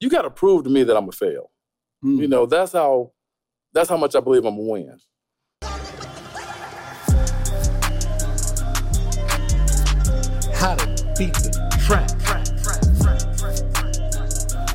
you got to prove to me that I'm gonna fail. Mm. You know, that's how that's how much I believe I'm gonna win. How to beat the trap.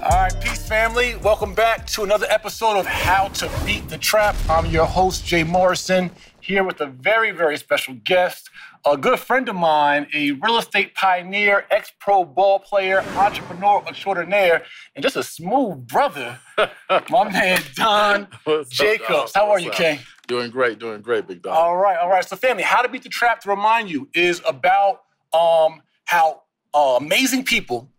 All right, peace, family. Welcome back to another episode of How to Beat the Trap. I'm your host, Jay Morrison, here with a very, very special guest, a good friend of mine, a real estate pioneer, ex pro ball player, entrepreneur extraordinaire, and just a smooth brother, my man, Don What's up, Jacobs. How are What's you, up? King? Doing great, doing great, big dog. All right, all right. So, family, how to beat the trap to remind you is about um, how uh, amazing people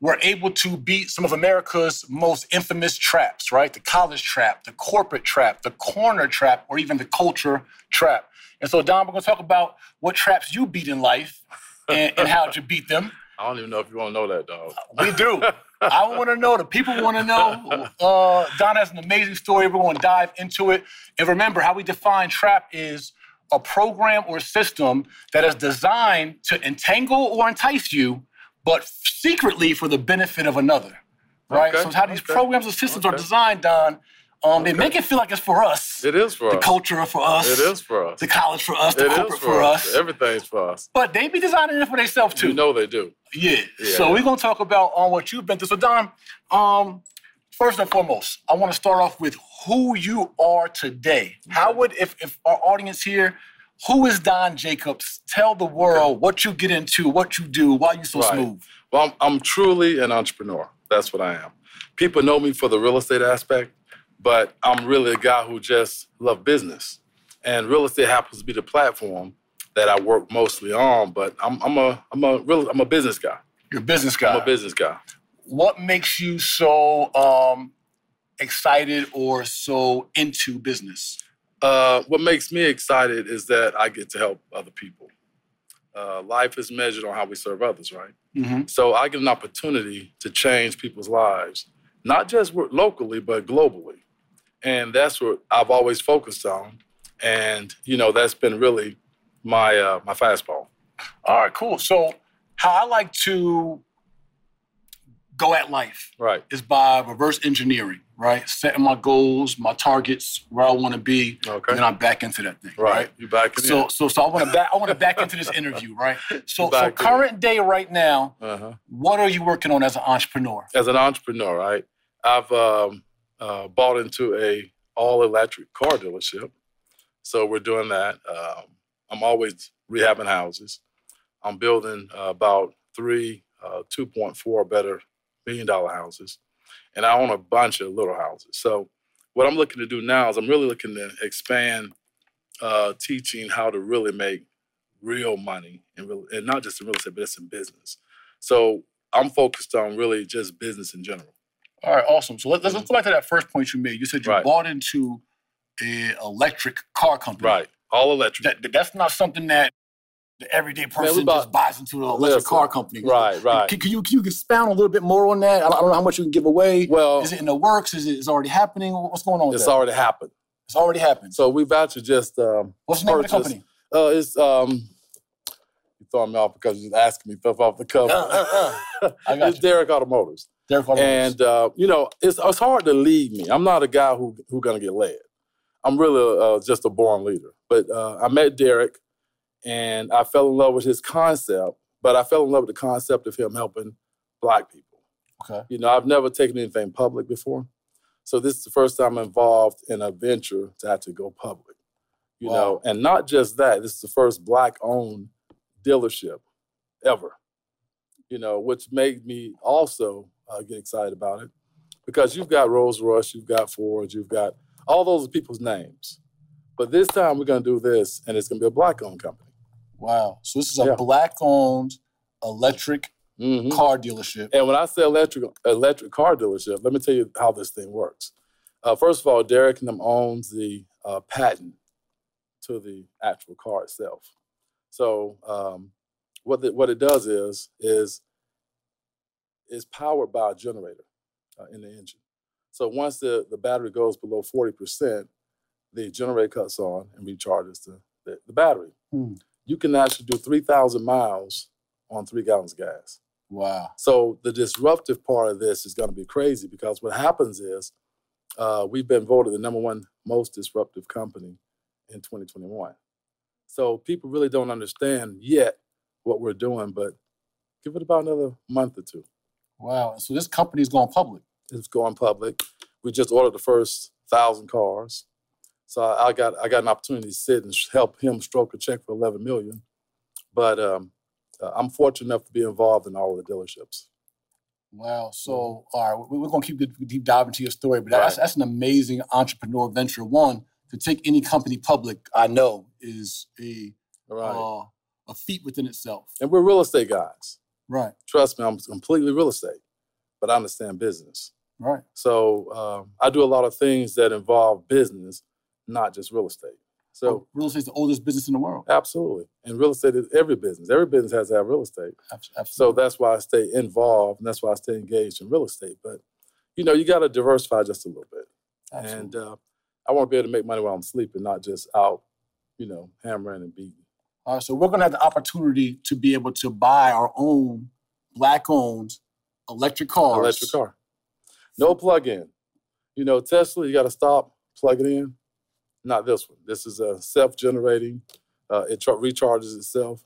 were able to beat some of America's most infamous traps, right? The college trap, the corporate trap, the corner trap, or even the culture trap. And so, Don, we're going to talk about what traps you beat in life and, and how to beat them. I don't even know if you want to know that, dog. We do. I want to know. The people want to know. Uh, Don has an amazing story. We're going to dive into it. And remember, how we define trap is a program or system that is designed to entangle or entice you, but secretly for the benefit of another. Right. Okay, So how these okay, programs and systems are designed, Don. Um, They make it feel like it's for us. It is for the us. The culture for us. It is for us. The college for us. The It is corporate for us. Everything's for us. But they be designing it for themselves too. You know they do. Yeah. Yeah. So we're gonna talk about um, what you've been through. So Don, um, first and foremost, I want to start off with who you are today. How would if if our audience here, who is Don Jacobs? Tell the world what you get into, what you do, why you so Right. smooth. Well, I'm, I'm truly an entrepreneur. That's what I am. People know me for the real estate aspect, but I'm really a guy who just love business. And real estate happens to be the platform that I work mostly on. But I'm, I'm a I'm a real I'm a business guy. You're a business guy. I'm a business guy. What makes you so um, excited or so into business? Uh, what makes me excited is that I get to help other people. Uh, life is measured on how we serve others, right? Mm-hmm. So I get an opportunity to change people's lives, not just wo- locally, but globally. And that's what I've always focused on. And, you know, that's been really my uh, my fastball. All right, cool. So how I like to go at life Right. is by reverse engineering, right? Setting my goals, my targets, where I want to be, Okay. and then I'm back into that thing, Right. right? You back in So, so, so I want to back. I want to back into this interview, right? So, so in. current day right now, uh-huh. what are you working on as an entrepreneur? As an entrepreneur, right, I've um, uh, bought into a all electric car dealership. So we're doing that. Um, I'm always rehabbing houses. I'm building uh, about three uh, 2.4 better million dollar houses, and I own a bunch of little houses. So what I'm looking to do now is I'm really looking to expand uh, teaching how to really make real money and, real, and not just in real estate, but it's in business. So I'm focused on really just business in general. All right, awesome. So let, let's, let's go back to that first point you made. You said you Right. bought into an electric car company. Right. All electric. That- that's not something that the everyday person about- just buys into an electric Listen. car company. Right, right. Can, can you can you expound a little bit more on that? I don't, I don't know how much you can give away. Well, is it in the works? Is it is already happening? What's going on it's that? already happened. it's already happened. So we've actually just um, What's the name of the company? Uh, it's um, you throwing me off because you're asking me stuff off the cuff. Uh, uh, I got it's. Derek Automotives, Derek Automotives. and uh, you know it's it's hard to lead me. I'm not a guy who who gonna get led. I'm really uh, just a born leader. But uh, I met Derek, and I fell in love with his concept. But I fell in love with the concept of him helping Black people. okay. You know, I've never taken anything public before. So this is the first time I'm involved in a venture to have to go public. You Wow. know, and not just that, this is the first black owned dealership ever. You know, which made me also uh, get excited about it because you've got Rolls Royce, you've got Ford, you've got all those people's names. But this time we're going to do this and it's going to be a black owned company. Wow. So this is a Yeah. black-owned electric Mhm. car dealership. And when I say electric electric car dealership, let me tell you how this thing works. Uh, first of all, Derek and them owns the uh, patent to the actual car itself. So um, what the, what it does is is is powered by a generator uh, in the engine. So once the, the battery goes below forty percent, the generator cuts on and recharges the the, the battery. Hmm. You can actually do three thousand miles on three gallons of gas. Wow. So the disruptive part of this is going to be crazy because what happens is uh, we've been voted the number one most disruptive company in 2021. So people really don't understand yet what we're doing, but give it about another month or two. Wow. So this company is going public. It's going public. We just ordered the first thousand cars. So I, I got I got an opportunity to sit and help him stroke a check for 11 million. But um, uh, I'm fortunate enough to be involved in all of the dealerships. Wow. So, all right, we- we're going to keep deep dive into your story, but that's, Right. that's an amazing entrepreneur venture. One, to take any company public, I know, is a Right. uh, a feat within itself. and we're real estate guys. Right. Trust me, I'm completely real estate, but I understand business. Right. So um, I do a lot of things that involve business, not just real estate. So real estate is the oldest business in the world. absolutely, and real estate is every business. Every business has to have real estate. Abs- So that's why I stay involved, and that's why I stay engaged in real estate. But you know, you got to diversify just a little bit. Absolutely. And uh, I want to be able to make money while I'm sleeping, not just out, you know, hammering and beating. All right, so we're going to have the opportunity to be able to buy our own black-owned electric cars. Electric car, no plug-in. You know, Tesla, you got to stop, plug it in. Not this one. This is a self-generating. Uh, it char- recharges itself.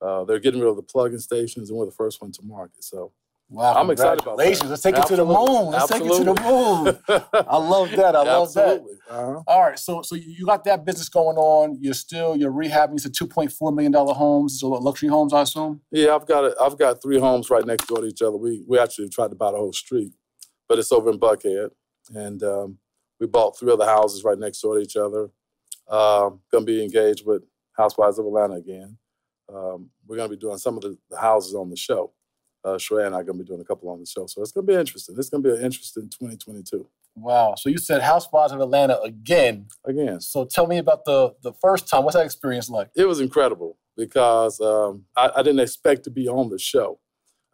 Uh, they're getting rid of the plug-in stations, and we're the first one to market. So Wow, I'm excited about that. Let's take it to the moon. Let's take it to the moon. I love that. I love that. Absolutely. Uh-huh. All right, so so you got that business going on. You're still you're rehabbing. It's a two point four million dollar homes. So luxury homes, I assume. Yeah, I've got a, I've got three homes right next door to each other. We we actually tried to buy the whole street, but it's over in Buckhead, and um, we bought three other houses right next door to each other. Um, gonna be engaged with Housewives of Atlanta again. Um, we're gonna be doing some of the, the houses on the show. Uh, Sheree and I are gonna be doing a couple on the show, so it's gonna be interesting. It's gonna be an interesting 2022 Wow. So you said Housewives of Atlanta again. again. So tell me about the the first time. What's that experience like? it was incredible because um, I, I didn't expect to be on the show.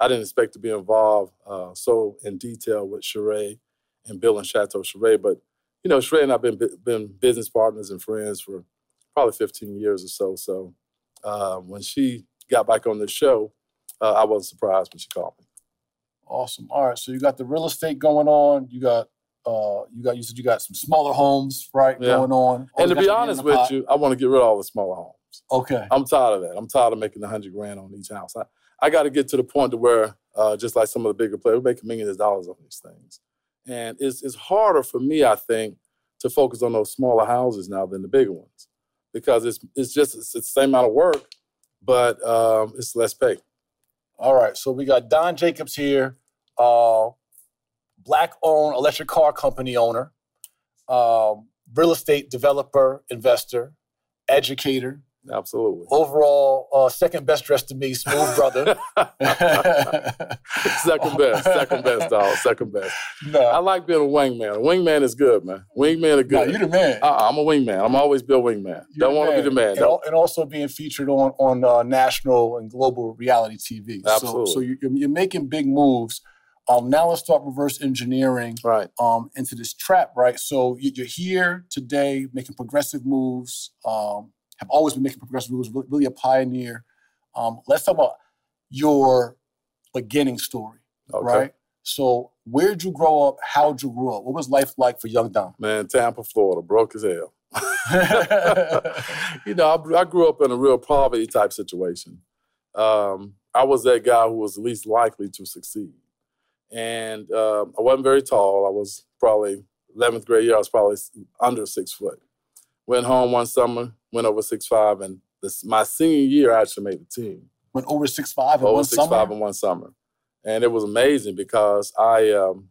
I didn't expect to be involved uh, so in detail with Sheree and Bill and Chateau Sheree. But you know, Sheree and I've been been business partners and friends for probably 15 years or so. So uh, when she got back on the show, uh, I wasn't surprised when she called me. Awesome. All right. So you got the real estate going on. You got uh you got you said you got some smaller homes right Yeah. going on. and to be some meat in honest with pot. you, I want to get rid of all the smaller homes. Okay. I'm tired of that. I'm tired of making a hundred grand on each house. I, I got to get to the point to where, uh, just like some of the bigger players, we're making millions of dollars on these things, and it's it's harder for me, I think, to focus on those smaller houses now than the bigger ones, because it's it's just it's, the same amount of work, but um, it's less pay. All right. So we got Don Jacobs here, uh, black owned electric car company owner, um, real estate developer, investor, educator, Absolutely. overall uh, second best dressed to me, smooth brother. second best, second best, dog. Second best. No. I like being a wingman. A wingman is good, man. Wingman are no, good. you the man. uh-uh, I'm a wingman. I'm always be a wingman. You Don't want to be the man. And, al- and also being featured on on uh, national and global reality TV. So, Absolutely. so you're, you're making big moves. Um, now let's talk reverse engineering Right. um, into this trap, right? So you- you're here today making progressive moves. Um, have always been making progressive moves. Really, really a pioneer. Um, let's talk about your beginning story, Okay. right? So where'd you grow up? How'd you grow up? What was life like for young Don? Man, Tampa, Florida, broke as hell. you know, I, I grew up in a real poverty type situation. Um, I was that guy who was least likely to succeed. And um, I wasn't very tall. I was probably 11th grade year, I was probably under six foot. Went home one summer, went over six five, and this, my senior year, I actually made the team. Went over six five in over one six summer. five in one summer, and it was amazing because I, um,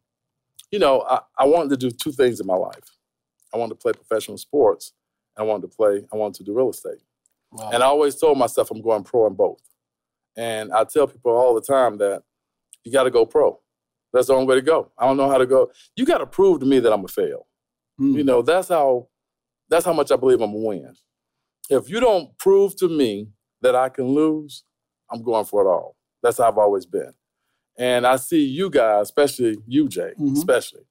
you know, I, I wanted to do two things in my life. I wanted to play professional sports. And I wanted to play. I wanted to do real estate, Wow. and I always told myself I'm going pro in both. And I tell people all the time that you got to go pro. That's the only way to go. I don't know how to go. You got to prove to me that I'm a fail. Mm. You know, that's how that's how much I believe I'm a win. If you don't prove to me that I can lose, I'm going for it all. That's how I've always been. And I see you guys, especially you, Jay, Mhm. especially.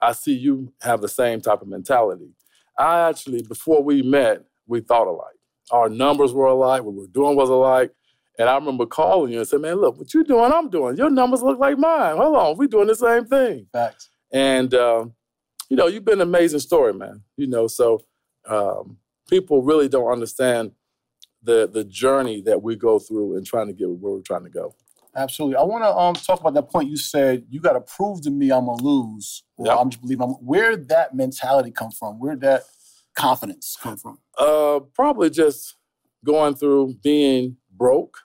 I see you have the same type of mentality. I actually, before we met, we thought alike. Our numbers were alike. What we were doing was alike. And I remember calling you and saying, man, look, what you're doing, I'm doing. Your numbers look like mine. Hold on, we're doing the same thing. Facts. And, uh, you know, you've been an amazing story, man. You know, so um, people really don't understand the the journey that we go through in trying to get where we're trying to go. Absolutely. I want to um, talk about that point you said. You got to prove to me I'm gonna lose, or Yep. I'm just believing. I'm, where did that mentality come from? Where did that confidence come from? Uh, probably just going through being broke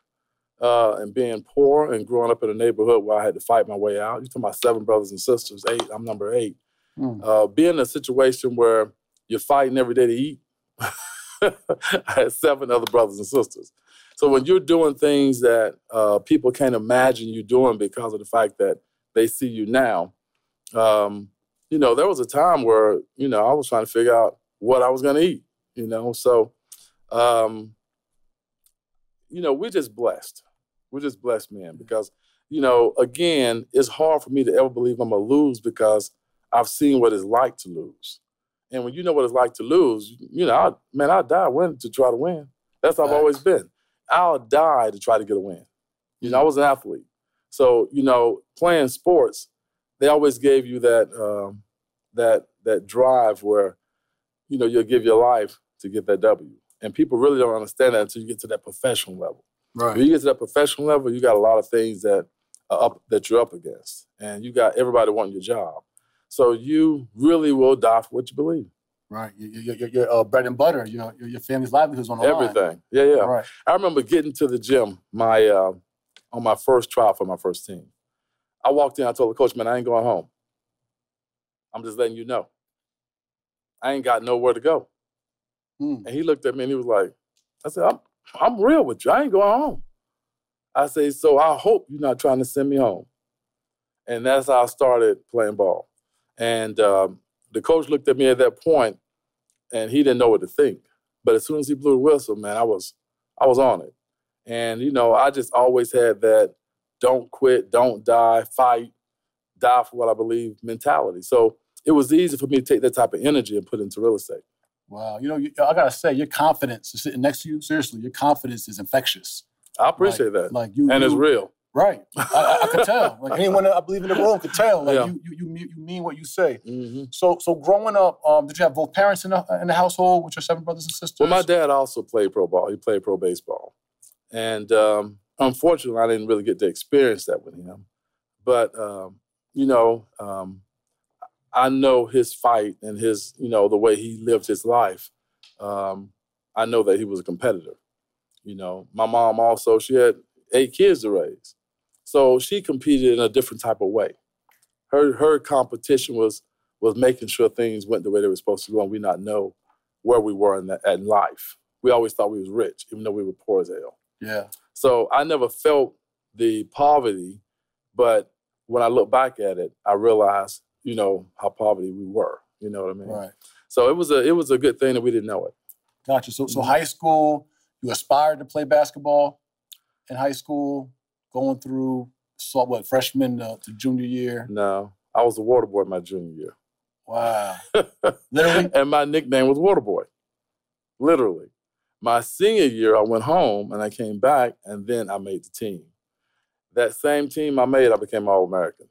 uh, and being poor and growing up in a neighborhood where I had to fight my way out. You're talking about seven brothers and sisters, eight. I'm number eight. Mm. Uh, being in a situation where you're fighting every day to eat. I had seven other brothers and sisters. So when you're doing things that uh, people can't imagine you doing because of the fact that they see you now, um, you know, there was a time where you know I was trying to figure out what I was going to eat. You know, so um, you know we're just blessed. We're just blessed man, because you know again it's hard for me to ever believe I'm gonna lose because I've seen what it's like to lose. And when you know what it's like to lose, you know, I, man, I'll die win to try to win. That's how I've always been. I'll die to try to get a win. You know, I was an athlete. So, you know, playing sports, they always gave you that um, that that drive where, you know, you'll give your life to get that W. And people really don't understand that until you get to that professional level. Right. When you get to that professional level, you got a lot of things that are up that you're up against. And you got everybody wanting your job. So you really will die for what you believe. Right. Your, your, your, uh, bread and butter. You know, your, your family's livelihoods on the line. Everything. Yeah, yeah. Right. I remember getting to the gym my uh, on my first trial for my first team. I walked in, I told the coach, man, I ain't going home. I'm just letting you know. I ain't got nowhere to go. Mm. And he looked at me and he was like, I said, I'm, I'm real with you. I ain't going home. I say, so I hope you're not trying to send me home. And that's how I started playing ball. And um, the coach looked at me at that point and he didn't know what to think. But as soon as he blew the whistle, man, I was I was on it. And you know, I just always had that don't quit, don't die, fight, die for what I believe mentality. So it was easy for me to take that type of energy and put it into real estate. Wow. You know, you, I gotta say, your confidence is sitting next to you. Seriously, your confidence is infectious. I appreciate Like- that. Like you, and it's real. Right. I, I, could tell. Like anyone I believe in the room could tell. Like Yeah. you, you, you, mean- you mean what you say. hmm So, so growing up, um, did you have both parents in the in the household with your seven brothers and sisters? Well, my dad also played pro ball. He played pro baseball. And um, unfortunately, I didn't really get to experience that with him. But, um, you know, um, I know his fight and his, you know, the way he lived his life. Um, I know that he was a competitor. You know, my mom also, she had eight kids to raise. So she competed in a different type of way. Her her competition was was making sure things went the way they were supposed to go and we not know where we were in, that, in life. We always thought we was rich, even though we were poor as hell. Yeah. So I never felt the poverty, but when I look back at it, I realized, you know, how poverty we were. You know what I mean? Right. So it was a it was a good thing that we didn't know it. Gotcha. So, so Mhm. high school, you aspired to play basketball in high school, going through so what freshman uh, to junior year. No, I was a water boy my junior year. Wow. Literally? and my nickname was Water Boy. Literally. My senior year, I went home and I came back, and then I made the team. That same team I made, I became All American.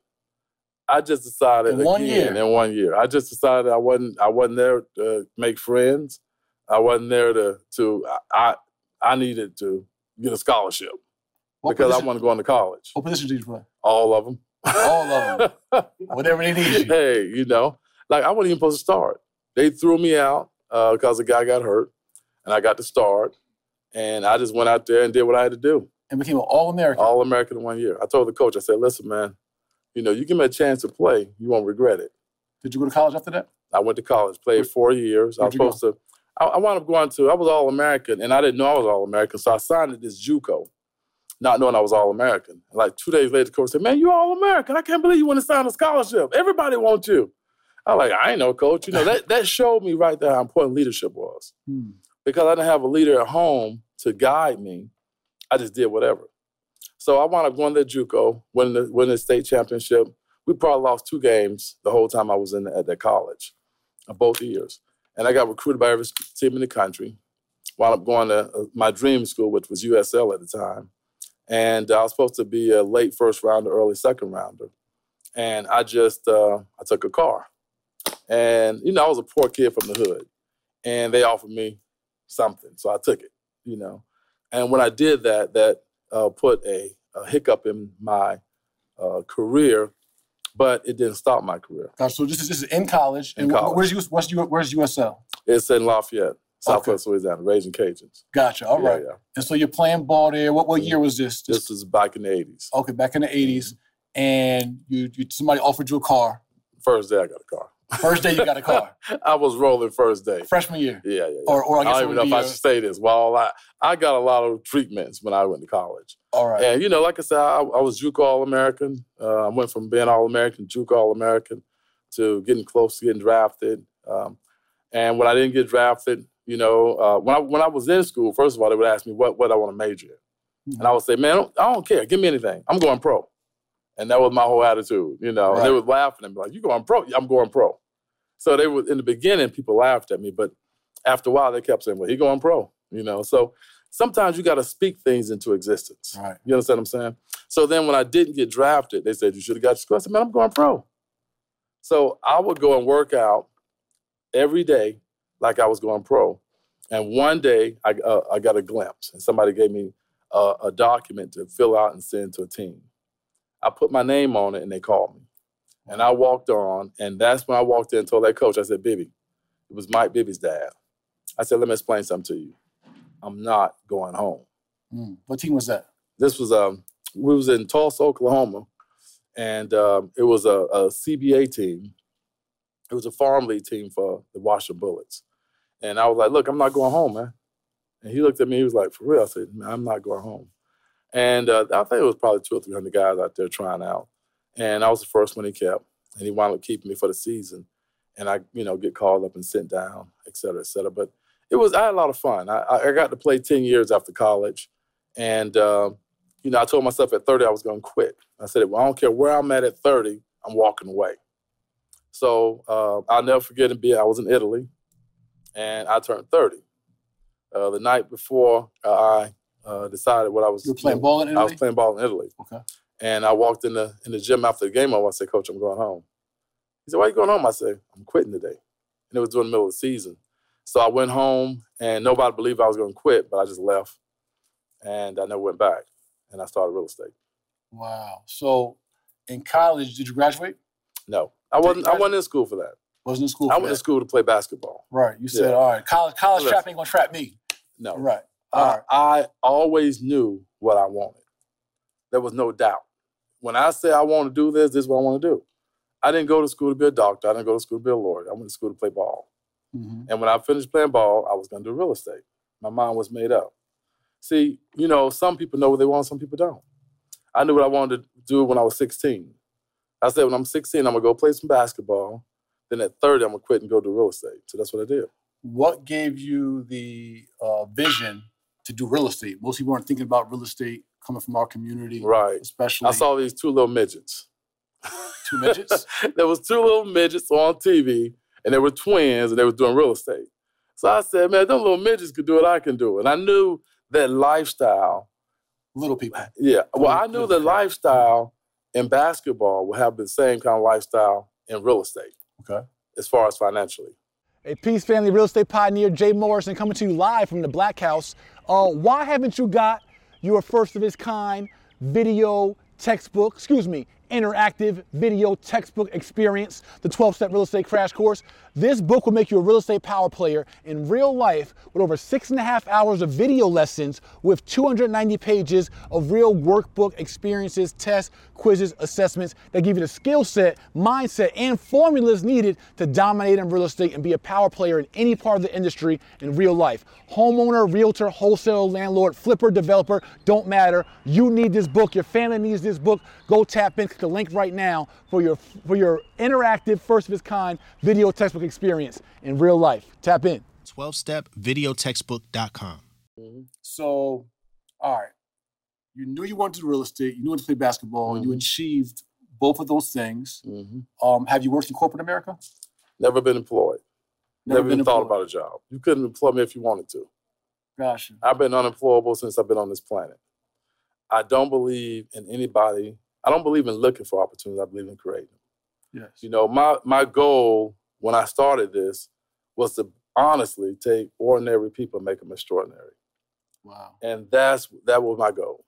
I just decided In one again, year? in one year. I just decided I wasn't I wasn't there to make friends. I wasn't there to to I I needed to get a scholarship What because I position, wanted to go into college. what position did you play? All of them. All of them. Whatever they need you. hey, you know, like I wasn't even supposed to start. They threw me out uh, because a guy got hurt, and I got to start. And I just went out there and did what I had to do. And became an All American. All American in one year. I told the coach, I said, listen, man, you know, you give me a chance to play, you won't regret it. Did you go to college after that? I went to college, played four years. I was you go? supposed to, I, I wound up going to, I was All American, and I didn't know I was All American. So I signed at this Juco, not knowing I was All American. Like two days later, the coach said, Man, you're All American. I can't believe you want to sign a scholarship. Everybody wants you. I was like, I ain't no coach. You know, that, that showed me right there how important leadership was. Hmm. Because I didn't have a leader at home to guide me, I just did whatever. So I wound up going to JUCO, winning the, winning the state championship. We probably lost two games the whole time I was in the, at that college, both years. And I got recruited by every team in the country. Wound up going to uh, my dream school, which was USL at the time, and I was supposed to be a late first rounder, early second rounder, and I just uh, I took a car, and you know I was a poor kid from the hood, and they offered me something, so I took it, you know, and when I did that, that uh, put a, a, hiccup in my uh, career, but it didn't stop my career. Gotcha. So this is this is in college. In college. Where's US, where's, where's USL? It's in Lafayette. Southwest okay. Louisiana, Ragin' Cajuns. Gotcha. All right. Yeah, yeah. And so you're playing ball there. What what year was this? This, this was back in the '80s. Okay, back in the '80s, and you, you somebody offered you a car. First day I got a car. First day you got a car. I was rolling first day. Freshman year. Yeah, yeah. yeah. Or, or I, guess I don't even know if I should say this. Well, I, I got a lot of treatments when I went to college. All right. And you know, like I said, I, I was JUCO All American. Uh, I went from being All American, JUCO All American, to getting close to getting drafted. Um, and when I didn't get drafted, you know, uh, when I when I was in school, first of all, they would ask me what what I want to major in, mm-hmm. and I would say, man, I don't, I don't, care, give me anything, I'm going pro, and that was my whole attitude, you know. Right. And they would laugh and be like, you going pro? I'm going pro. So they were in the beginning, people laughed at me, but after a while, they kept saying, well, he going pro, you know. So sometimes you got to speak things into existence. Right. You understand what I'm saying? So then when I didn't get drafted, they said, you should have got your school. I said, man, I'm going pro. So I would go and work out every day like I was going pro. And one day I, uh, I got a glimpse, and somebody gave me a, a, document to fill out and send to a team. I put my name on it, and they called me. And I walked on, and that's when I walked in and told that coach, I said, Bibby, it was Mike Bibby's dad. I said, let me explain something to you. I'm not going home. Mm. What team was that? This was um, we was in Tulsa, Oklahoma, and um, it was a, a CBA team. It was a farm league team for the Washington Bullets. And I was like, look, I'm not going home, man. And he looked at me, he was like, for real? I said, I'm not going home. And uh, I think it was probably two or 300 guys out there trying out. And I was the first one he kept. And he wound up keeping me for the season. And I, you know, get called up and sent down, et cetera, et cetera. But it was, I had a lot of fun. I, I got to play 10 years after college. And, uh, you know, I told myself at 30 I was going to quit. I said, well, I don't care where I'm at at 30, I'm walking away. So uh, I'll never forget being, I was in Italy and I turned 30. Uh, the night before uh, I uh, decided what I was. You were playing ball in Italy. I was playing ball in Italy. Okay. And I walked in the in the gym after the game. I said, "Coach, I'm going home." He said, "Why are you going home?" I said, "I'm quitting today." And it was during the middle of the season, so I went home, and nobody believed I was going to quit, but I just left, and I never went back, and I started real estate. Wow. So, in college, did you graduate? No, I wasn't. I wasn't in school for that. Wasn't in school. I went that. to school to play basketball. Right. You said, yeah. all right, college, college trap ain't gonna trap me. No. Right. All I, right. I always knew what I wanted. There was no doubt. When I say I want to do this, this is what I want to do. I didn't go to school to be a doctor. I didn't go to school to be a lawyer. I went to school to play ball. Mm-hmm. And when I finished playing ball, I was going to do real estate. My mind was made up. See, you know, some people know what they want, some people don't. I knew what I wanted to do when I was 16. I said, when I'm 16, I'm going to go play some basketball. Then at 30, I'm gonna quit and go do real estate. So that's what I did. What gave you the uh, vision to do real estate? Most people aren't thinking about real estate coming from our community, right? Especially, I saw these two little midgets. Two midgets. there was two little midgets on TV, and they were twins, and they were doing real estate. So I said, man, them little midgets could do what I can do, and I knew that lifestyle. Little people. Yeah. Well, I knew the lifestyle in basketball would have the same kind of lifestyle in real estate. Okay. As far as financially. A Peace Family real estate pioneer, Jay Morrison, coming to you live from the Black House. Uh, why haven't you got your first of its kind video textbook, excuse me, interactive video textbook experience, the 12 step real estate crash course. This book will make you a real estate power player in real life with over six and a half hours of video lessons with 290 pages of real workbook experiences, tests, quizzes, assessments that give you the skill set, mindset, and formulas needed to dominate in real estate and be a power player in any part of the industry in real life. Homeowner, realtor, wholesaler, landlord, flipper, developer, don't matter. You need this book. Your family needs this book. Go tap in the link right now for your for your interactive, first of its kind video textbook experience in real life. Tap in. 12stepvideotextbook.com. Mm-hmm. So, all right. You knew you wanted to do real estate, you knew to play basketball, mm-hmm. you achieved both of those things. Mm-hmm. Um, have you worked in corporate America? Never been employed. Never, Never even thought about a job. You couldn't employ me if you wanted to. Gotcha. I've been unemployable since I've been on this planet. I don't believe in anybody. I don't believe in looking for opportunities. I believe in creating. Yes. You know, my my goal when I started this was to honestly take ordinary people and make them extraordinary. Wow. And that's that was my goal.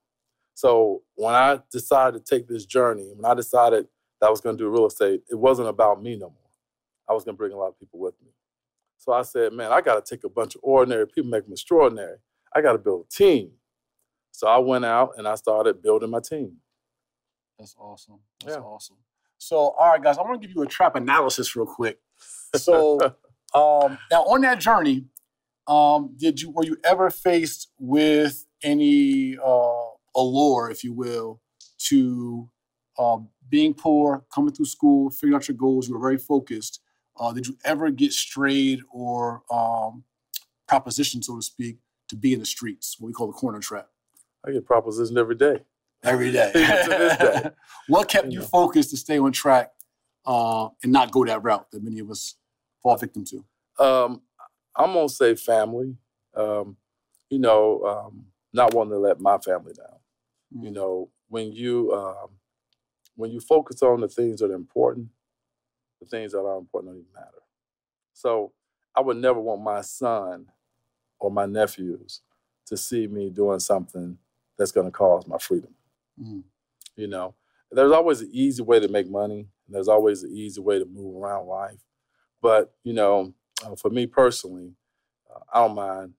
So when I decided to take this journey, when I decided that I was going to do real estate, it wasn't about me no more. I was going to bring a lot of people with me. So I said, man, I got to take a bunch of ordinary people, make them extraordinary. I got to build a team. So I went out and I started building my team. That's awesome. That's Yeah. awesome. So, all right, guys, I want to give you a trap analysis real quick. So, um, now on that journey, um, did you were you ever faced with any uh, allure, if you will, to um, being poor, coming through school, figuring out your goals? You were very focused. Uh, did you ever get strayed or um, propositioned, so to speak, to be in the streets, what we call the corner trap? I get propositioned every day. Every day. Even to this day. what kept you focused to stay on track uh, and not go that route that many of us fall victim to? Um, I'm gonna say family. Um, you know, um, not wanting to let my family down. You Mm. know, when you um, when you focus on the things that are important, the things that are important don't even matter. So I would never want my son or my nephews to see me doing something that's going to cause my freedom. Mm. You know, there's always an easy way to make money. And there's always an easy way to move around life. But you know, uh, for me personally, uh, I don't mind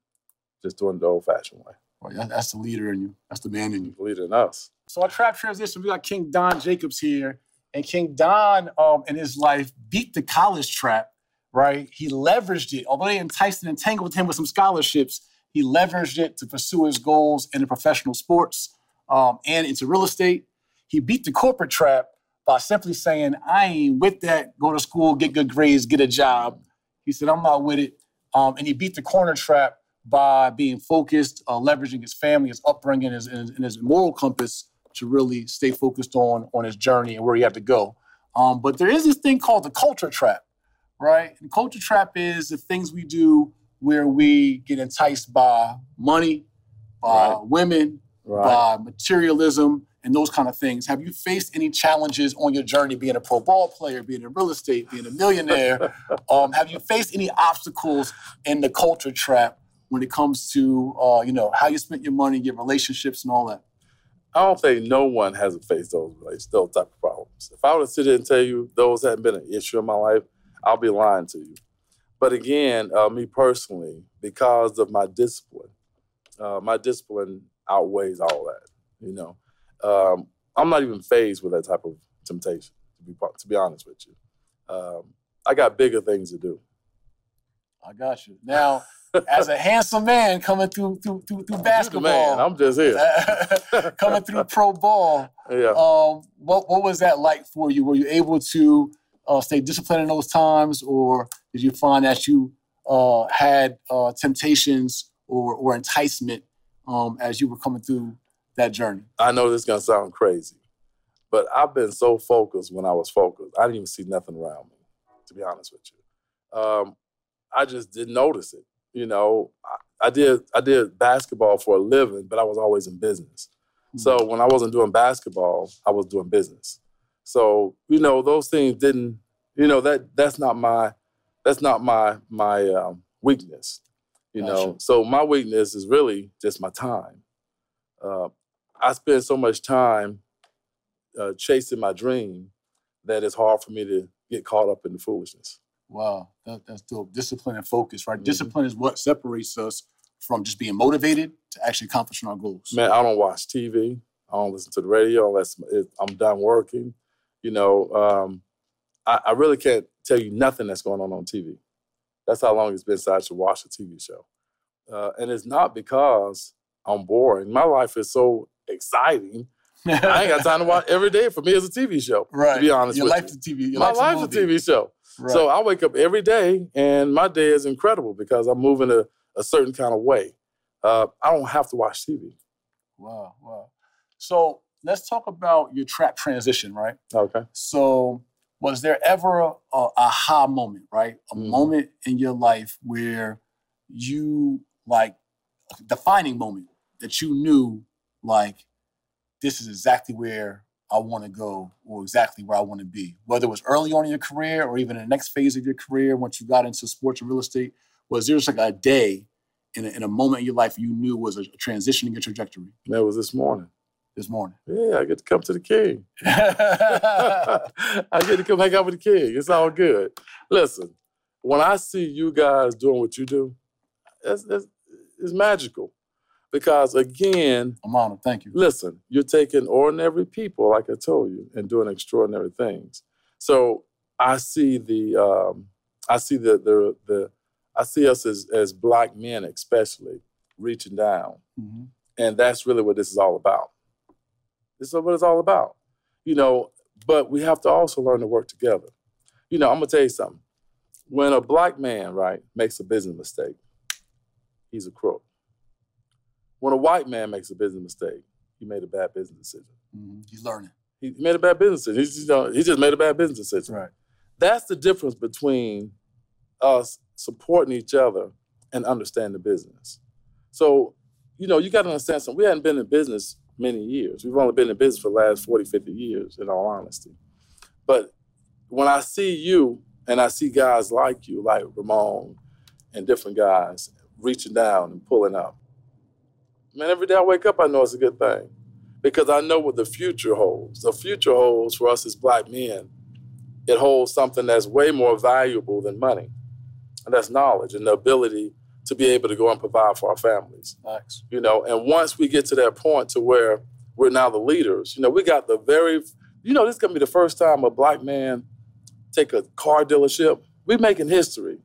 just doing it the old-fashioned way. Well, that's the leader in you. That's the man in you. Believe it in us. So our trap transition, we got King Don Jacobs here. And King Don, um, in his life, beat the college trap, right? He leveraged it. Although they enticed and entangled him with some scholarships, he leveraged it to pursue his goals in the professional sports um, and into real estate. He beat the corporate trap by simply saying, I ain't with that. Go to school, get good grades, get a job. He said, I'm not with it. Um, and he beat the corner trap by being focused, uh, leveraging his family, his upbringing, his, and his, and his moral compass to really stay focused on on his journey and where he had to go. Um, but there is this thing called the culture trap, right? And culture trap is the things we do where we get enticed by money, by Right. women, Right. by materialism, and those kind of things. Have you faced any challenges on your journey being a pro ball player, being in real estate, being a millionaire? um, have you faced any obstacles in the culture trap when it comes to uh, you know how you spent your money, your relationships, and all that? I don't think no one hasn't faced those those type of problems. If I were to sit here and tell you those hadn't been an issue in my life, I'll be lying to you. But again, uh, me personally, because of my discipline, uh, my discipline outweighs all that. You know, um, I'm not even phased with that type of temptation. To be to be honest with you, um, I got bigger things to do. I got you. Now, as a handsome man coming through through through, through basketball, man, I'm just here. coming through pro ball, yeah. um, what what was that like for you? Were you able to uh, stay disciplined in those times, or did you find that you uh, had uh, temptations or or enticement um, as you were coming through that journey? I know this is gonna sound crazy, but I've been so focused when I was focused. I didn't even see nothing around me, to be honest with you. Um, I just didn't notice it. You know, I, I did I did basketball for a living, but I was always in business. So when I wasn't doing basketball, I was doing business. So you know, those things didn't. You know that that's not my that's not my my um, weakness. You know, Gotcha. so my weakness is really just my time. Uh, I spend so much time uh, chasing my dream that it's hard for me to get caught up in the foolishness. Wow, that, that's dope. Discipline and focus, right? Mhm. Discipline is what separates us from just being motivated to actually accomplishing our goals. Man, I don't watch TV. I don't listen to the radio unless I'm done working. You know, um, I, I really can't tell you nothing that's going on on TV. That's how long it's been since I should watch a TV show. Uh, and it's not because I'm boring. My life is so exciting. I ain't got time to watch every day for me as a TV show. right. To be honest your with life you. TV. Your my life's a life's a movie. TV show. Right. So I wake up every day and my day is incredible because I'm moving a, a certain kind of way. Uh, I don't have to watch TV. wow, wow. So let's talk about your trap transition, right? Okay. So, was there ever a, a aha moment, right? A Mhm. moment in your life where you like defining moment that you knew, like, this is exactly where I want to go or exactly where I want to be. Whether it was early on in your career or even in the next phase of your career, once you got into sports and real estate, was there just like a day in a, in a moment in your life you knew was a transition in your trajectory That was this morning. This morning? Yeah, I get to come to the king. I get to come hang out with the king. It's all good. Listen, when I see you guys doing what you do, it's, it's, it's magical. Because again, I'm honored. Thank you. listen, you're taking ordinary people, like I told you, and doing extraordinary things. So I see the, um, I see the, the, the, I see us as, as black men, especially reaching down, Mhm. and that's really what this is all about. This is what it's all about, you know. But we have to also learn to work together. You know, I'm gonna tell you something. When a black man, right, makes a business mistake, he's a crook. When a white man makes a business mistake, he made a bad business decision. Mhm. He's learning. He made a bad business decision. He's just, you know, he just made a bad business decision. Right. That's the difference between us supporting each other and understanding the business. So, you know, you got to understand something. We hadn't been in business many years. We've only been in business for the last 40, 50 years, in all honesty. But when I see you and I see guys like you, like Ramon and different guys, reaching down and pulling up, man, every day I wake up, I know it's a good thing because I know what the future holds. The future holds for us as black men, it holds something that's way more valuable than money, and that's knowledge and the ability to be able to go and provide for our families Facts. you know and once we get to that point to where we're now the leaders you know we got the very you know this is going to be the first time a black man take a car dealership we're making history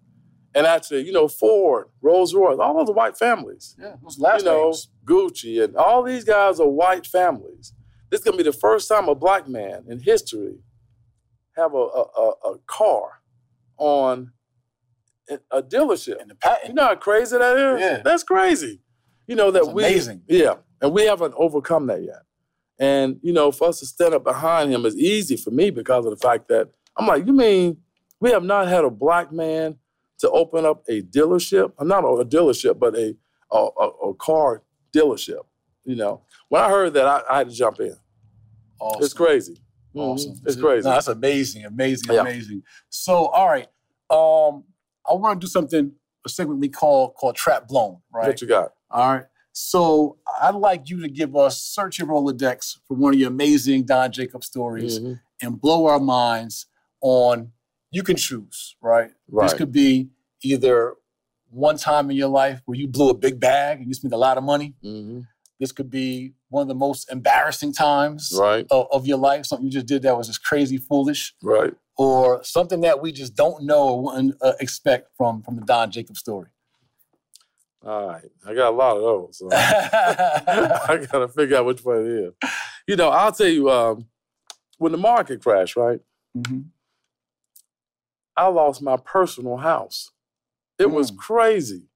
and actually you know ford rolls royce all of the white families Yeah. Those last you know names. gucci and all these guys are white families this is going to be the first time a black man in history have a, a, a, a car on a- dealership And the patent. you know how crazy that is? Yeah. That's crazy. You know, that That's we amazing. Yeah. And we haven't overcome that yet. And, you know, for us to stand up behind him is easy for me because of the fact that I'm like, you mean we have not had a black man to open up a dealership? Uh, Not a dealership, but a a, a, car dealership. You know, when I heard that, I, I had to jump in. awesome. It's crazy. Awesome. It's crazy. No, that's amazing, amazing, Yeah. amazing. So, all right. Um, I want to do something, a segment we call called Trap Blown, right? What you got? All right. So I'd like you to give us search your Rolodex for one of your amazing Don Jacob stories Mhm. and blow our minds on you can choose, right? right? This could be either one time in your life where you blew a big bag and you spent a lot of money. Mhm. This could be one of the most embarrassing times Right. of, of your life, something you just did that was just crazy foolish, Right. Or something that we just don't know or wouldn't uh, expect from, from the Don Jacob story. All right. I got a lot of those. so- I gotta figure out which one it is. You know, I'll tell you, um, when the market crashed, right, Mhm. I lost my personal house. It was Mm. crazy.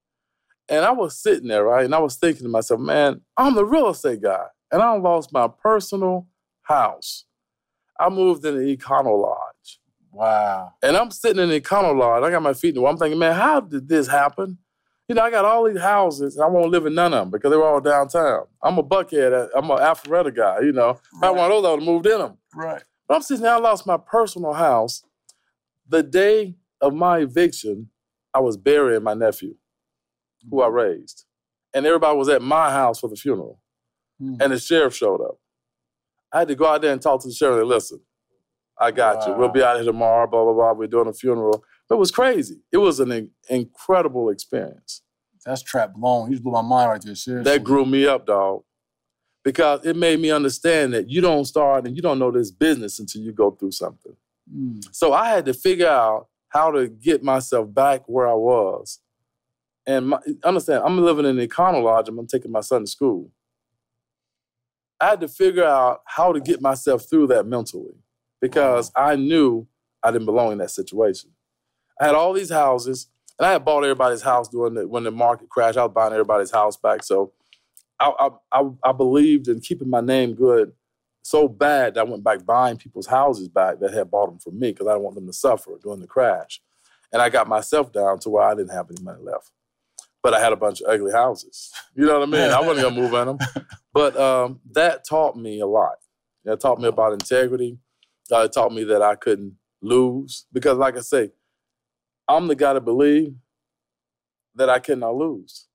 And I was sitting there, right, and I was thinking to myself, man, I'm the real estate guy, and I lost my personal house. I moved in the Econo Lodge. Wow. And I'm sitting in the Econo Lodge. I got my feet in the wall. I'm thinking, man, how did this happen? You know, I got all these houses, and I won't live in none of them because they were all downtown. I'm a buckhead. I'm an Alpharetta guy, you know. If I of those, I would have moved in them. Right. But I'm sitting there, I lost my personal house. The day of my eviction, I was burying my nephew, who I raised. And everybody was at my house for the funeral. Mm. And the sheriff showed up. I had to go out there and talk to the sheriff and listen, I got you. We'll be out here tomorrow, blah, blah, blah. We're doing a funeral. But it was crazy. It was an in- incredible experience. That's trap blown. You just blew my mind right there. Seriously. That grew me up, dog. Because it made me understand that you don't start and you don't know this business until you go through something. Mm. So I had to figure out how to get myself back where I was. And my, understand, I'm living in the Econo Lodge. I'm taking my son to school. I had to figure out how to get myself through that mentally because I knew I didn't belong in that situation. I had all these houses, and I had bought everybody's house during the, when the market crashed. I was buying everybody's house back. So I, I, I, I believed in keeping my name good so bad that I went back buying people's houses back that had bought them from me because I didn't want them to suffer during the crash. And I got myself down to where I didn't have any money left. but I had a bunch of ugly houses. You know what I mean? I wasn't gonna move in them. But um, that taught me a lot. It taught me about integrity. It taught me that I couldn't lose because, like I say, I'm the guy to believe that I cannot lose.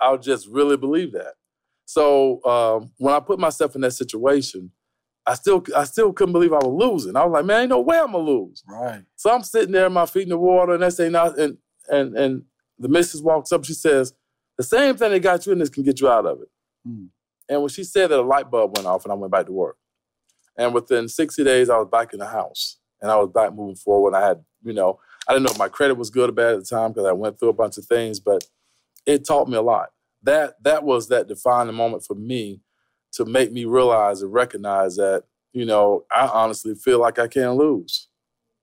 I'll just really believe that. So um, when I put myself in that situation, I still I still couldn't believe I was losing. I was like, man, ain't no way I'm gonna lose. Right. So I'm sitting there, my feet in the water, and that's ain't not and and and the missus walks up, she says, the same thing that got you in this can get you out of it. Mm. And when she said that, a light bulb went off and I went back to work. And within 60 days, I was back in the house and I was back moving forward. I had, you know, I didn't know if my credit was good or bad at the time because I went through a bunch of things, but it taught me a lot. That that was that defining moment for me to make me realize and recognize that, you know, I honestly feel like I can't lose.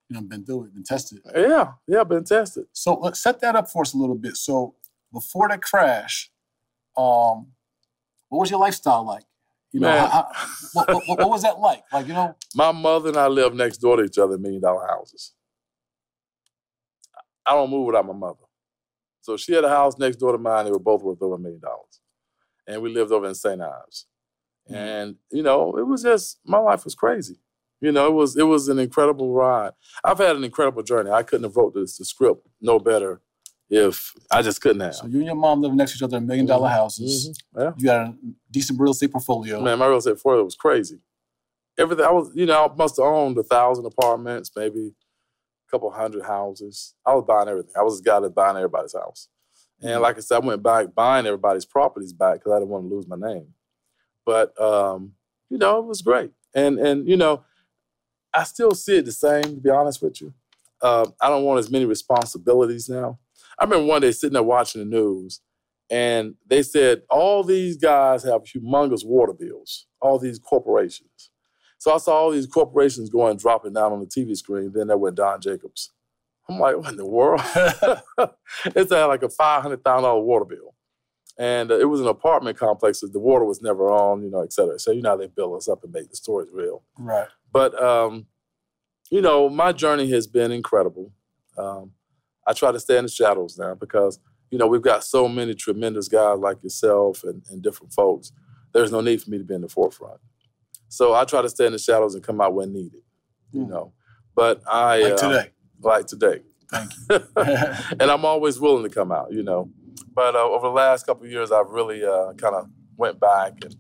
You know, been through it, been tested. Yeah, yeah, been tested. So let's set that up for us a little bit. So before the crash, um, what was your lifestyle like? You know, Man. how, how- what, what, what was that like? Like, you know, My mother and I live next door to each other in million dollar houses. I don't move without my mother. So she had a house next door to mine. They were both worth over a million dollars. And we lived over in St. Ives. Mhm. And, you know, it was just my life was crazy. You know, it was it was an incredible ride. I've had an incredible journey. I couldn't have wrote this the script no better if I just couldn't have. so you and your mom living next to each other in million dollar houses. Mhm. Yeah. You got a decent real estate portfolio. Man, my real estate portfolio was crazy. Everything I was, you know, I must have owned a thousand apartments, maybe a couple hundred houses. I was buying everything. I was the guy that's buying everybody's house. And like I said, I went back buying everybody's properties back because I didn't want to lose my name. But um, you know, it was great. And and you know, I still see it the same, to be honest with you. Uh, I don't want as many responsibilities now. I remember one day sitting there watching the news, and they said all these guys have humongous water bills, all these corporations. So I saw all these corporations going dropping down on the TV screen. Then there went Don Jacobs. I'm like, what in the world? it's had like a five hundred thousand dollar water bill, and uh, it was an apartment complex. that The water was never on, you know, et cetera. So you know how they bill us up and make the stories real. Right. But um, you know, my journey has been incredible. Um, I try to stay in the shadows now because you know we've got so many tremendous guys like yourself and, and different folks. There's no need for me to be in the forefront. So I try to stay in the shadows and come out when needed. You Mm. know, but I Like uh, today. like today, Thank you. and I'm always willing to come out. You know, but uh, over the last couple of years, I've really uh, kind of went back and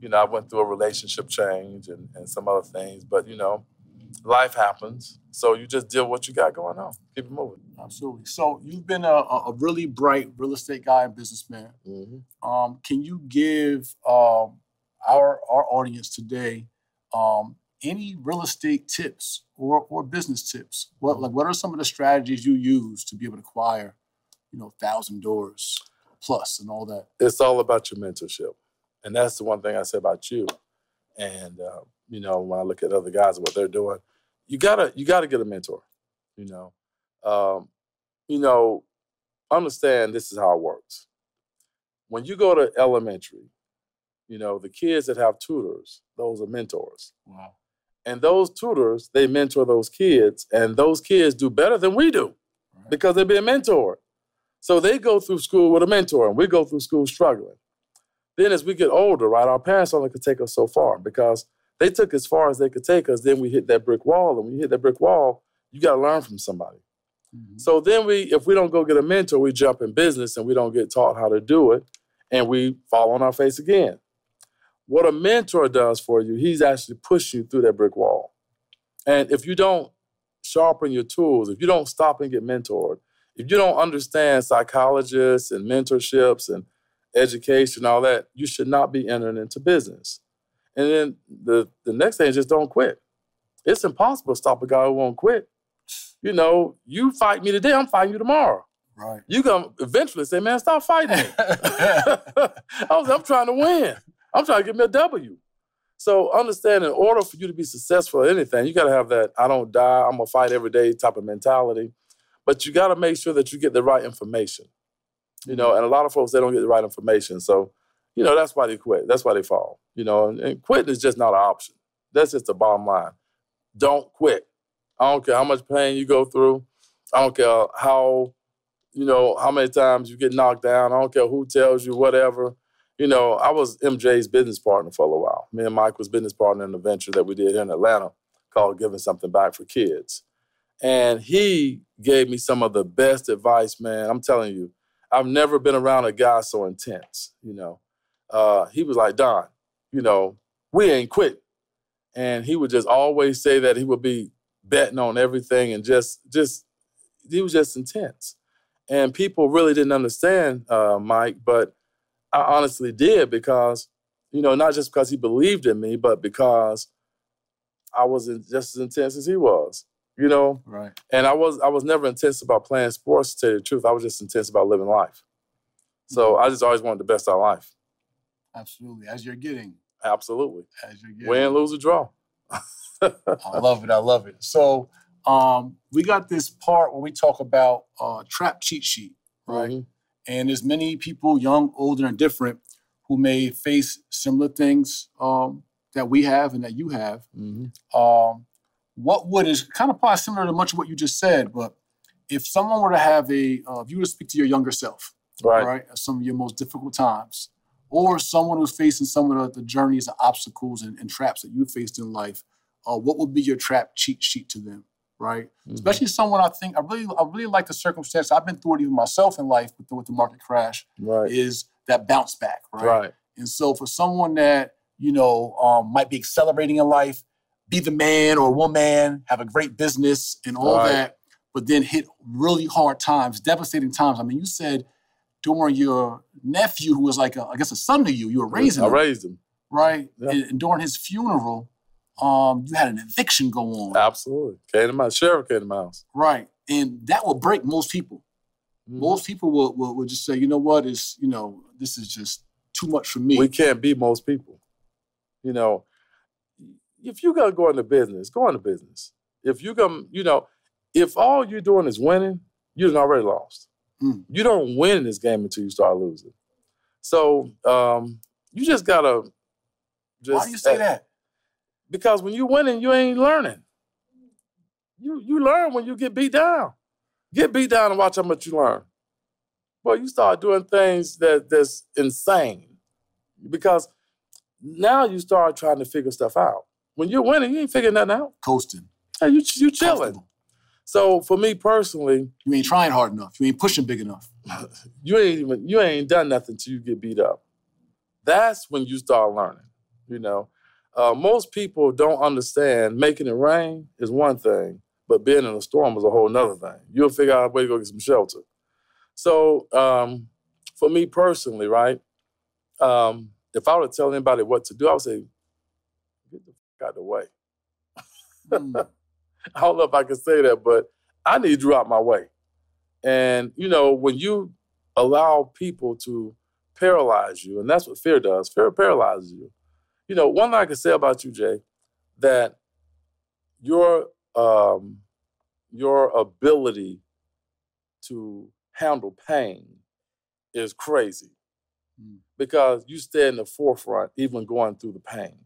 you know I went through a relationship change and, and some other things. But you know, life happens, so you just deal with what you got going on. Keep it moving. Absolutely. So you've been a, a really bright real estate guy and businessman. Mm-hmm. Um, can you give um, our our audience today um, any real estate tips or or business tips? What like what are some of the strategies you use to be able to acquire, you know, thousand doors plus and all that? It's all about your mentorship, and that's the one thing I say about you. And uh, you know, when I look at other guys and what they're doing, you gotta you gotta get a mentor. You know, um, you know, understand this is how it works. When you go to elementary, you know, the kids that have tutors, those are mentors. Wow. And those tutors, they mentor those kids, and those kids do better than we do Right. because they're being mentored. So they go through school with a mentor, and we go through school struggling. Then, as we get older, right, our parents only could take us so far because they took as far as they could take us. Then we hit that brick wall, and when you hit that brick wall, you got to learn from somebody. Mhm. So then we, if we don't go get a mentor, we jump in business and we don't get taught how to do it, and we fall on our face again. What a mentor does for you, he's actually pushing you through that brick wall. And if you don't sharpen your tools, if you don't stop and get mentored, if you don't understand psychologists and mentorships and education, all that, you should not be entering into business. And then the, the next thing is just don't quit. It's impossible to stop a guy who won't quit. You know, you fight me today, I'm fighting you tomorrow. Right. You gonna eventually say, man, stop fighting me. I was, I'm trying to win. I'm trying to get me a W. So understand, in order for you to be successful at anything, you got to have that I don't die, I'm gonna fight every day type of mentality. But you got to make sure that you get the right information. You know, and a lot of folks they don't get the right information, so you know that's why they quit. That's why they fall. You know, and, and quitting is just not an option. That's just the bottom line. Don't quit. I don't care how much pain you go through. I don't care how you know, how many times you get knocked down. I don't care who tells you whatever. You know, I was MJ's business partner for a while. Me and Mike was business partner in a venture that we did here in Atlanta called Giving Something Back for Kids. And he gave me some of the best advice, man. I'm telling you, I've never been around a guy so intense, you know. Uh, he was like, Don, you know, we ain't quit. And he would just always say that he would be betting on everything and just, just, he was just intense. And people really didn't understand uh, Mike, but I honestly did because, you know, not just because he believed in me, but because I was just as intense as he was. You know, right? And I was I was never intense about playing sports. To tell you the truth, I was just intense about living life. So mm-hmm. I just always wanted the best out of life. Absolutely, as you're getting. Absolutely. As you're getting. Win, lose, or draw. I love it. I love it. So um, we got this part where we talk about uh, trap cheat sheet, right? Mm-hmm. And there's many people, young, older, and different, who may face similar things um, that we have and that you have. Mm-hmm. Um, what would is kind of probably similar to much of what you just said, but if someone were to have a, uh, if you were to speak to your younger self, right, right at some of your most difficult times, or someone who's facing some of the, the journeys and obstacles and, and, traps that you faced in life, uh, what would be your trap cheat sheet to them? right? Mm-hmm. Especially someone I think I really I really like the circumstance. I've been through it even myself in life with the, with the market crash. Right. Is that bounce back, right? Right. And so for someone that you know um, might be accelerating in life, be the man or woman, have a great business and all right. that, but then hit really hard times, devastating times. I mean, you said during your nephew, who was like a, I guess a son to you, you were raising. I him, raised him. Right. Yeah. And, and during his funeral, um, you had an eviction go on. Absolutely. Came to my sheriff came to my house. Right. And that will break most people. Mm-hmm. Most people will, will, will just say, you know what, is you know, this is just too much for me. We can't be most people. You know, if you gotta go into business, go into business. If you come, you know, if all you're doing is winning, you've already lost. Mm. You don't win in this game until you start losing. So um, you just gotta just Why do you say that? Because when you're winning, you ain't learning. You you learn when you get beat down. Get beat down and watch how much you learn. Well, you start doing things that that's insane. Because now you start trying to figure stuff out. When you're winning, you ain't figuring nothing out. Coasting. Hey, you you chilling. So for me personally, you ain't trying hard enough. You ain't pushing big enough. you ain't even you ain't done nothing till you get beat up. That's when you start learning. You know, uh, most people don't understand making it rain is one thing, but being in a storm is a whole nother thing. You'll figure out a way to go get some shelter. So, um, for me personally, right, um, if I were to tell anybody what to do, I would say, get the fuck out of the way. Mm. I don't know if I can say that, but I need you out my way. And, you know, when you allow people to paralyze you, and that's what fear does, fear paralyzes you you know, one thing I can say about you, Jay, that your um, your ability to handle pain is crazy mm. because you stay in the forefront, even going through the pain.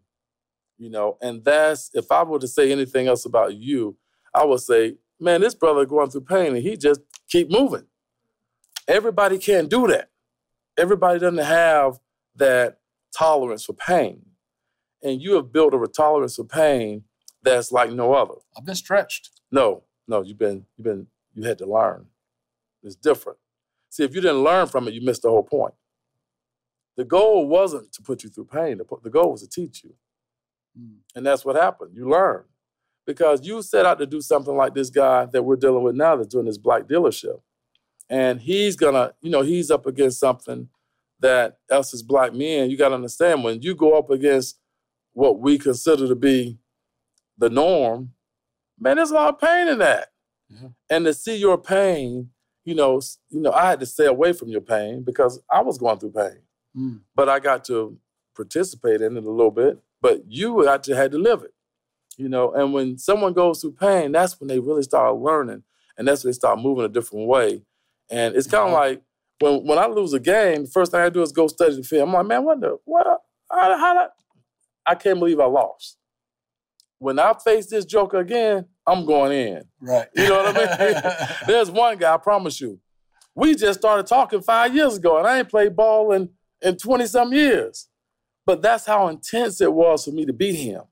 You know, and that's if I were to say anything else about you, I would say, man, this brother going through pain and he just keep moving. Everybody can't do that. Everybody doesn't have that tolerance for pain and you have built a tolerance for pain that's like no other. I've been stretched. No, no, you've been you've been you had to learn. It's different. See, if you didn't learn from it, you missed the whole point. The goal wasn't to put you through pain. The goal was to teach you. Mm. And that's what happened. You learn Because you set out to do something like this guy that we're dealing with now that's doing this black dealership. And he's gonna, you know, he's up against something that us as black men, you gotta understand when you go up against what we consider to be the norm, man, there's a lot of pain in that. Mm-hmm. And to see your pain, you know, you know, I had to stay away from your pain because I was going through pain. Mm. But I got to participate in it a little bit. But you actually had to live it. You know, and when someone goes through pain, that's when they really start learning. And that's when they start moving a different way. And it's kind of mm-hmm. like when when I lose a game, the first thing I do is go study the film. I'm like, man, what the what how, how, I can't believe I lost. When I face this joker again, I'm going in. Right. You know what I mean? There's one guy, I promise you. We just started talking five years ago, and I ain't played ball in in 20 some years. But that's how intense it was for me to beat him.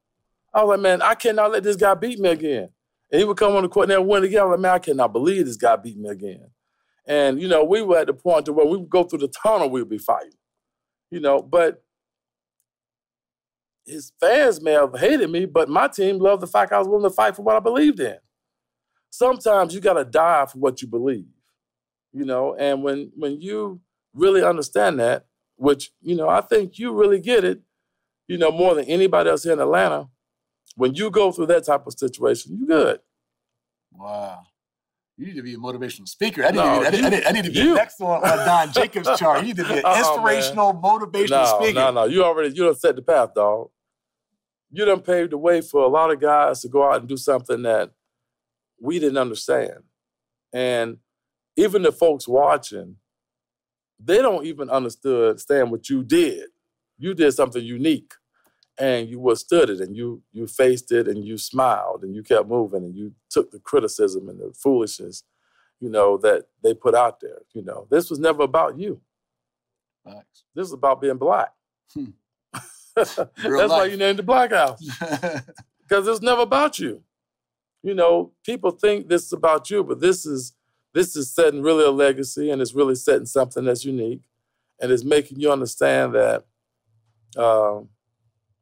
I was like, man, I cannot let this guy beat me again. And he would come on the court and then win again. I was like, man, I cannot believe this guy beat me again. And, you know, we were at the point to where we would go through the tunnel, we would be fighting. You know, but his fans may have hated me, but my team loved the fact I was willing to fight for what I believed in. Sometimes you gotta die for what you believe. You know, and when when you really understand that, which, you know, I think you really get it, you know, more than anybody else here in Atlanta, when you go through that type of situation, you good. Wow. You need to be a motivational speaker. I need, No, to, be, I, you- I, need, I need to be you- next on uh, Don Jacobs' chart. You need to be an Uh-uh, man. inspirational, motivational No, speaker. no, no. You already you done set the path, dog. You done paved the way for a lot of guys to go out and do something that we didn't understand. And even the folks watching, they don't even understand what you did. You did something unique and you withstood it and you you faced it and you smiled and you kept moving and you took the criticism and the foolishness, you know, that they put out there. You know, this was never about you. This is about being black. Hmm. That's Real why you named the Black House because it's never about you. You know, people think this is about you, but this is this is setting really a legacy, and it's really setting something that's unique, and it's making you understand that um,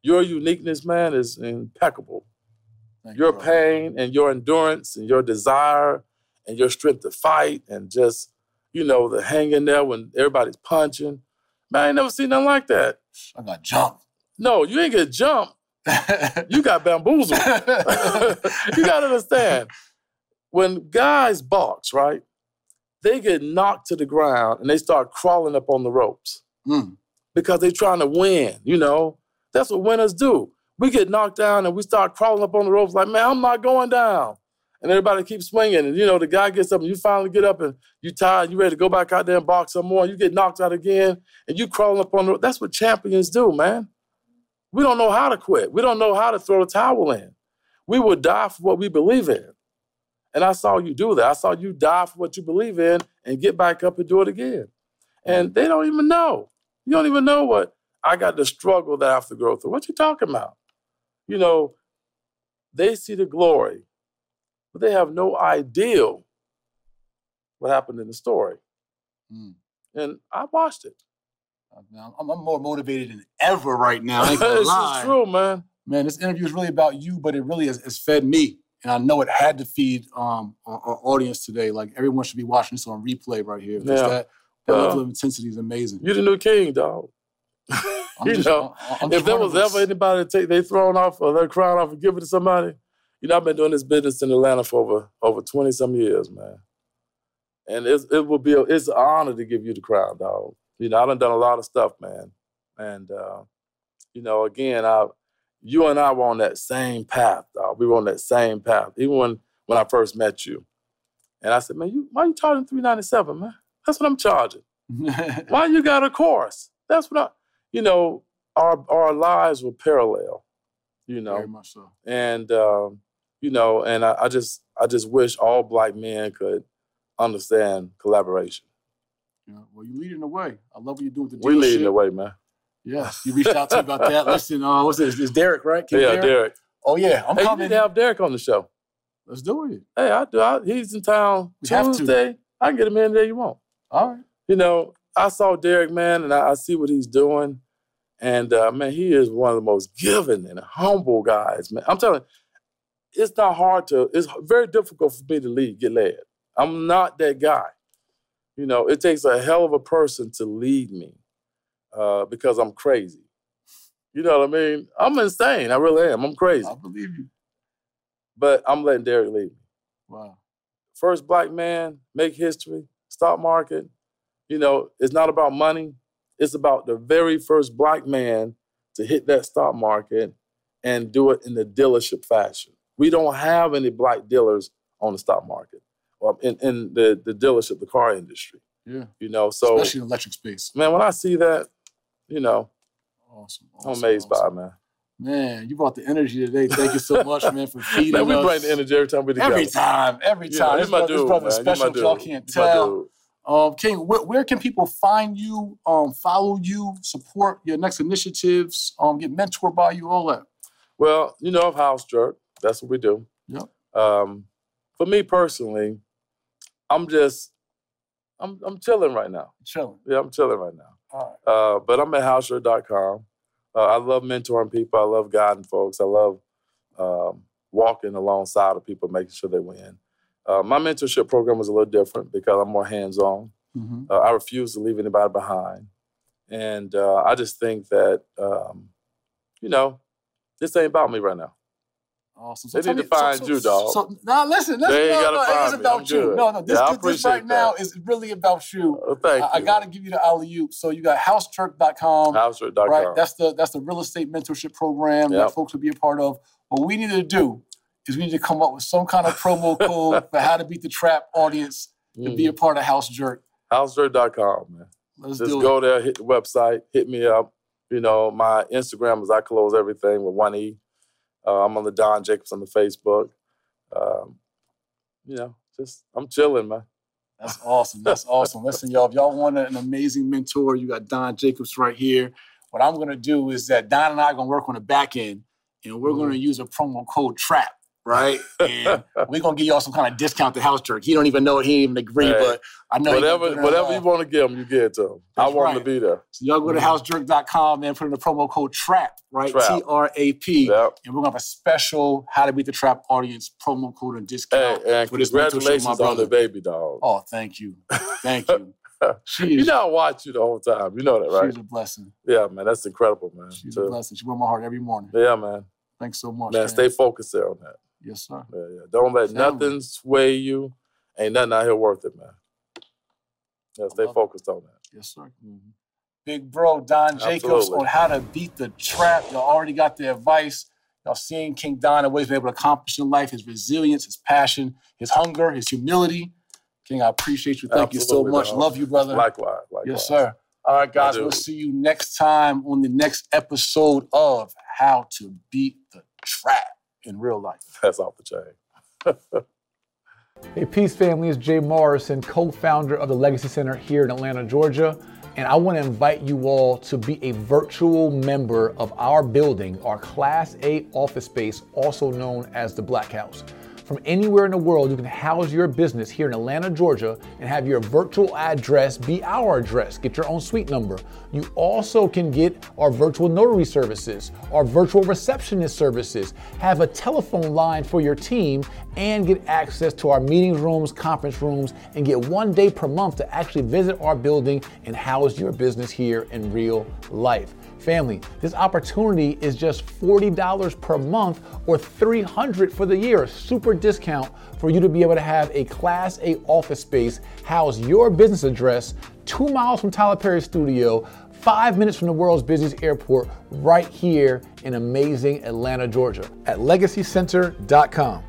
your uniqueness, man, is impeccable. Thank Your bro. pain and your endurance and your desire and your strength to fight and just you know the hanging there when everybody's punching. Man, I ain't never seen nothing like that. I got jumped. No, you ain't get jumped. You got bamboozled. you gotta understand. When guys box, right? They get knocked to the ground and they start crawling up on the ropes Mm. because they're trying to win, you know? That's what winners do. We get knocked down and we start crawling up on the ropes like, man, I'm not going down. And everybody keeps swinging. And, you know, the guy gets up and you finally get up and you tired, you ready to go back out there and box some more. And you get knocked out again and you crawling up on the That's what champions do, man. We don't know how to quit. We don't know how to throw the towel in. We will die for what we believe in. And I saw you do that. I saw you die for what you believe in and get back up and do it again. And they don't even know. You don't even know what I got the struggle that I have to go through. What you talking about? You know, they see the glory, but they have no idea what happened in the story. Mm. And I watched it. I'm, I'm more motivated than ever right now. It's lie. just true, man. Man, this interview is really about you, but it really has, has fed me. And I know it had to feed um, our, our audience today. Like everyone should be watching this on replay right here. Yeah. that, that level of intensity is amazing. You're the new king, dog. You just- know, I'm if there was ever anybody to take their throne off or their crown off and give it to somebody, you know, I've been doing this business in Atlanta for over over 20 some years, man. And it's, it will be a, it's an honor to give you the crown, dog. You know, I done done a lot of stuff, man. And uh, you know, again, I you and I were on that same path, dog. We were on that same path, even when when I first met you. And I said, man, you why you charging 397, man? That's what I'm charging. Why you got a course? That's what I, you know, our our lives were parallel, you know, Very much so. and um, you know, and I, I just I just wish all black men could understand collaboration. Yeah. Well, you're leading the way. I love what you're doing with the We leading dealership. the way, man. Yes, you reached out to me about that. Listen, uh, what's this? This Derek, right? King yeah, Derek. Oh yeah, I'm Hey, you coming. need to have Derek on the show. Let's do it. Hey, I do. I, he's in town We have to. Tuesday. I can get him in there you want. All right. You know, I saw Derek, man, and I, I see what he's doing. And uh, man, he is one of the most giving and humble guys, man. I'm telling you, it's not hard to, it's very difficult for me to lead, get led. I'm not that guy. You know, it takes a hell of a person to lead me uh, because I'm crazy. You know what I mean? I'm insane. I really am. I'm crazy. I believe you. But I'm letting Derek lead me. Wow. First black man, make history, stock market. You know, it's not about money. It's about the very first black man to hit that stock market and do it in the dealership fashion. We don't have any black dealers on the stock market or in, in the, the dealership, the car industry. Yeah. You know, so Especially in electric space. man, when I see that, you know, Awesome. I'm amazed awesome. by it, man. Man, you brought the energy today. Thank you so much, man, for feeding Man, we us. bring the energy every time we together. Every time, every time. you this my dude, brother's man. You my special. Y'all can't tell. Um, King, where, where can people find you, um, follow you, support your next initiatives, um, get mentored by you, all that? Well, you know of House Jerk. That's what we do. Yep. Um, for me personally, I'm just I'm I'm chilling right now. Chilling. Yeah, I'm chilling right now. Right. Uh, but I'm at housejerk.com. Uh, I love mentoring people. I love guiding folks. I love um, walking alongside of people, making sure they win. Uh, my mentorship program is a little different because I'm more hands-on. Mhm. Uh, I refuse to leave anybody behind, and uh, I just think that um, you know this ain't about me right now. Awesome. They tell need to me- find you, dog. So, now listen, listen. They no, gotta no, it find is me. about you. good. No, no. This, Yeah, this, right now that. is really about you. Thank I, I got to give you the alley oop. So you got housejerk.com. housejerk.com. Right, that's the that's the real estate mentorship program that folks will be a part of. What we need to do is we need to come up with some kind of promo code for how to beat the trap audience to be a mm. part of House Jerk. housejerk.com, man. Let's Just go it. there, hit the website, hit me up. You know, my Instagram is I close everything with one E. Uh, I'm on the Don Jacobs on the Facebook. Um, you know, just I'm chilling, man. That's awesome. That's awesome. Listen, y'all, if y'all want an amazing mentor, you got Don Jacobs right here. What I'm gonna do is that Don and I are gonna work on the back end, and we're gonna use a promo code TRAP, right? And we're gonna give y'all some kind of discount to House Jerk. He don't even know it. He didn't even agree, Hey, but I know whatever whatever you want to give them, you give it to them. I want right. to be there. So y'all go to mm-hmm. housejerk.com and put in the promo code TRAP, right? T R A P. Yep. And we're gonna have a special How to Beat the Trap audience promo code and Hey, discount and for this congratulations my on brother. the baby dog. Oh, thank you. Thank you. She you know I watch you the whole time. You know that, right? she's a blessing. Yeah, man. That's incredible, man. She's To- a blessing. She won my heart every morning. yeah, man. Thanks so much. Man, man. stay focused there on that. Yes, sir. Yeah, yeah. Don't let Family. nothing sway you. Ain't nothing out here worth it, man. Yeah, stay love it. focused on that. Yes, sir. Mm-hmm. Big bro, Don Jacobs Absolutely. on how to beat the trap. Y'all already got the advice. Y'all seen King Don and what he's been able to accomplish in life, his resilience, his passion, his hunger, his humility. King, I appreciate you. Thank you so much. dog. Love you, brother. Likewise, likewise. Yes, sir. All right, guys, we'll see you next time on the next episode of How to Beat the Trap in Real Life. That's off the chain. Hey, Peace family, it's Jay Morrison, co founder of the Legacy Center here in Atlanta, Georgia. And I want to invite you all to be a virtual member of our building, our Class A office space, also known as the Black House. From anywhere in the world, you can house your business here in Atlanta, Georgia, and have your virtual address be our address. Get your own suite number. You also can get our virtual notary services, our virtual receptionist services, have a telephone line for your team, and get access to our meeting rooms, conference rooms, and get one day per month to actually visit our building and house your business here in real life. Family, this opportunity is just $40 per month or 300 for the year. Super discount for you to be able to have a Class A office space, house your business address two miles from Tyler Perry Studio, five minutes from the world's busiest airport, right here in amazing Atlanta, Georgia, at legacycenter.com.